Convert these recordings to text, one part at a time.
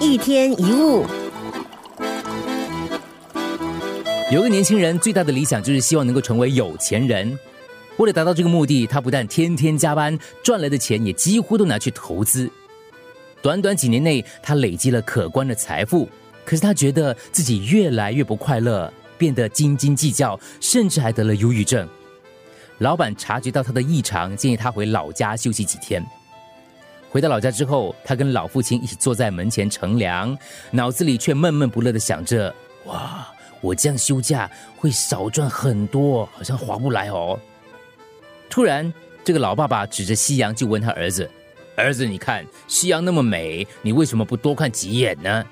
一天一物。有个年轻人最大的理想就是希望能够成为有钱人。为了达到这个目的，他不但天天加班，赚来的钱也几乎都拿去投资。短短几年内，他累积了可观的财富。可是他觉得自己越来越不快乐，变得斤斤计较，甚至还得了忧郁症。老板察觉到他的异常，建议他回老家休息几天。回到老家之后，他跟老父亲一起坐在门前乘凉，脑子里却闷闷不乐的想着：哇，我这样休假会少赚很多，好像划不来哦。突然，这个老爸爸指着夕阳就问他儿子：“儿子，你看夕阳那么美，你为什么不多看几眼呢？”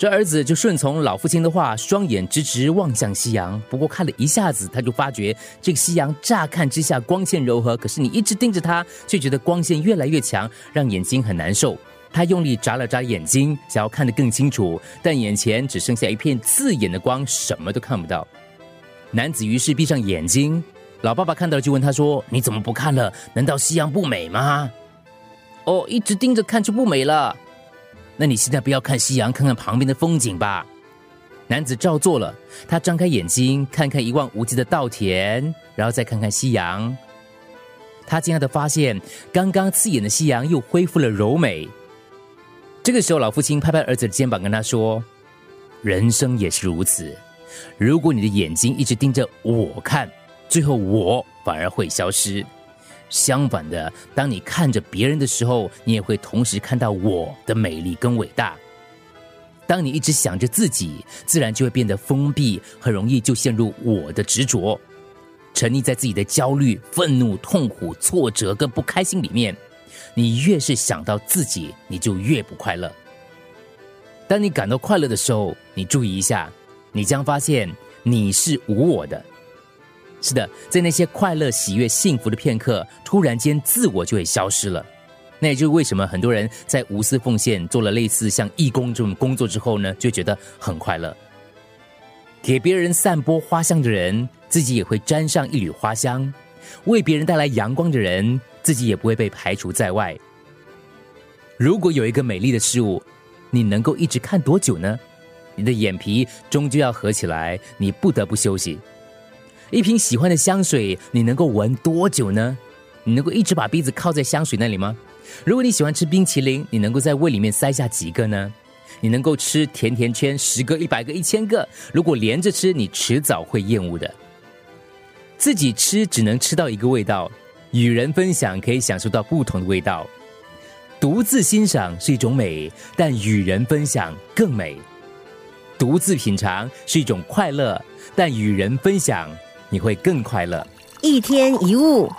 这儿子就顺从老父亲的话，双眼直直望向夕阳。不过看了一下子，他就发觉这个夕阳乍看之下光线柔和，可是你一直盯着它，却觉得光线越来越强，让眼睛很难受。他用力眨了眨眼睛，想要看得更清楚，但眼前只剩下一片刺眼的光，什么都看不到。男子于是闭上眼睛。老爸爸看到了，就问他说：“你怎么不看了？难道夕阳不美吗？”哦，一直盯着看就不美了。那你现在不要看夕阳，看看旁边的风景吧。男子照做了，他张开眼睛，看看一望无际的稻田，然后再看看夕阳。他惊讶的发现，刚刚刺眼的夕阳又恢复了柔美。这个时候，老父亲拍拍儿子的肩膀，跟他说：“人生也是如此，如果你的眼睛一直盯着我看。”最后，我反而会消失。相反的，当你看着别人的时候，你也会同时看到我的美丽跟伟大。当你一直想着自己，自然就会变得封闭，很容易就陷入我的执着，沉溺在自己的焦虑、愤怒、痛苦、挫折跟不开心里面。你越是想到自己，你就越不快乐。当你感到快乐的时候，你注意一下，你将发现你是无我的。是的，在那些快乐、喜悦、幸福的片刻，突然间自我就会消失了。那也就是为什么很多人在无私奉献、做了类似像义工这种工作之后呢，就觉得很快乐。给别人散播花香的人，自己也会沾上一缕花香；为别人带来阳光的人，自己也不会被排除在外。如果有一个美丽的事物，你能够一直看多久呢？你的眼皮终究要合起来，你不得不休息。一瓶喜欢的香水，你能够闻多久呢？你能够一直把鼻子靠在香水那里吗？如果你喜欢吃冰淇淋，你能够在胃里面塞下几个呢？你能够吃甜甜圈十个、一百个、一千个？如果连着吃，你迟早会厌恶的。自己吃只能吃到一个味道，与人分享可以享受到不同的味道。独自欣赏是一种美，但与人分享更美。独自品尝是一种快乐，但与人分享。你会更快乐。一天一物。